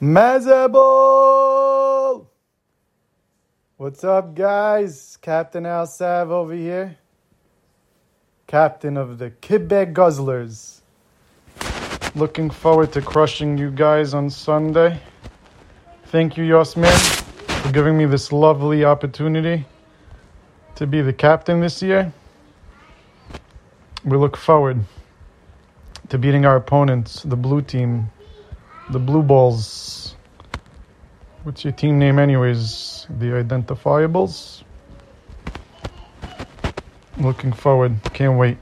Mazabol! What's up, guys? Captain Al Sav over here. Captain of the Quebec Guzzlers. Looking forward to crushing you guys on Sunday. Thank you, Yosman, for giving me this lovely opportunity to be the captain this year. We look forward to beating our opponents, the blue team, the Blue Balls. What's your team name, anyways? The Identifiables. Looking forward. Can't wait.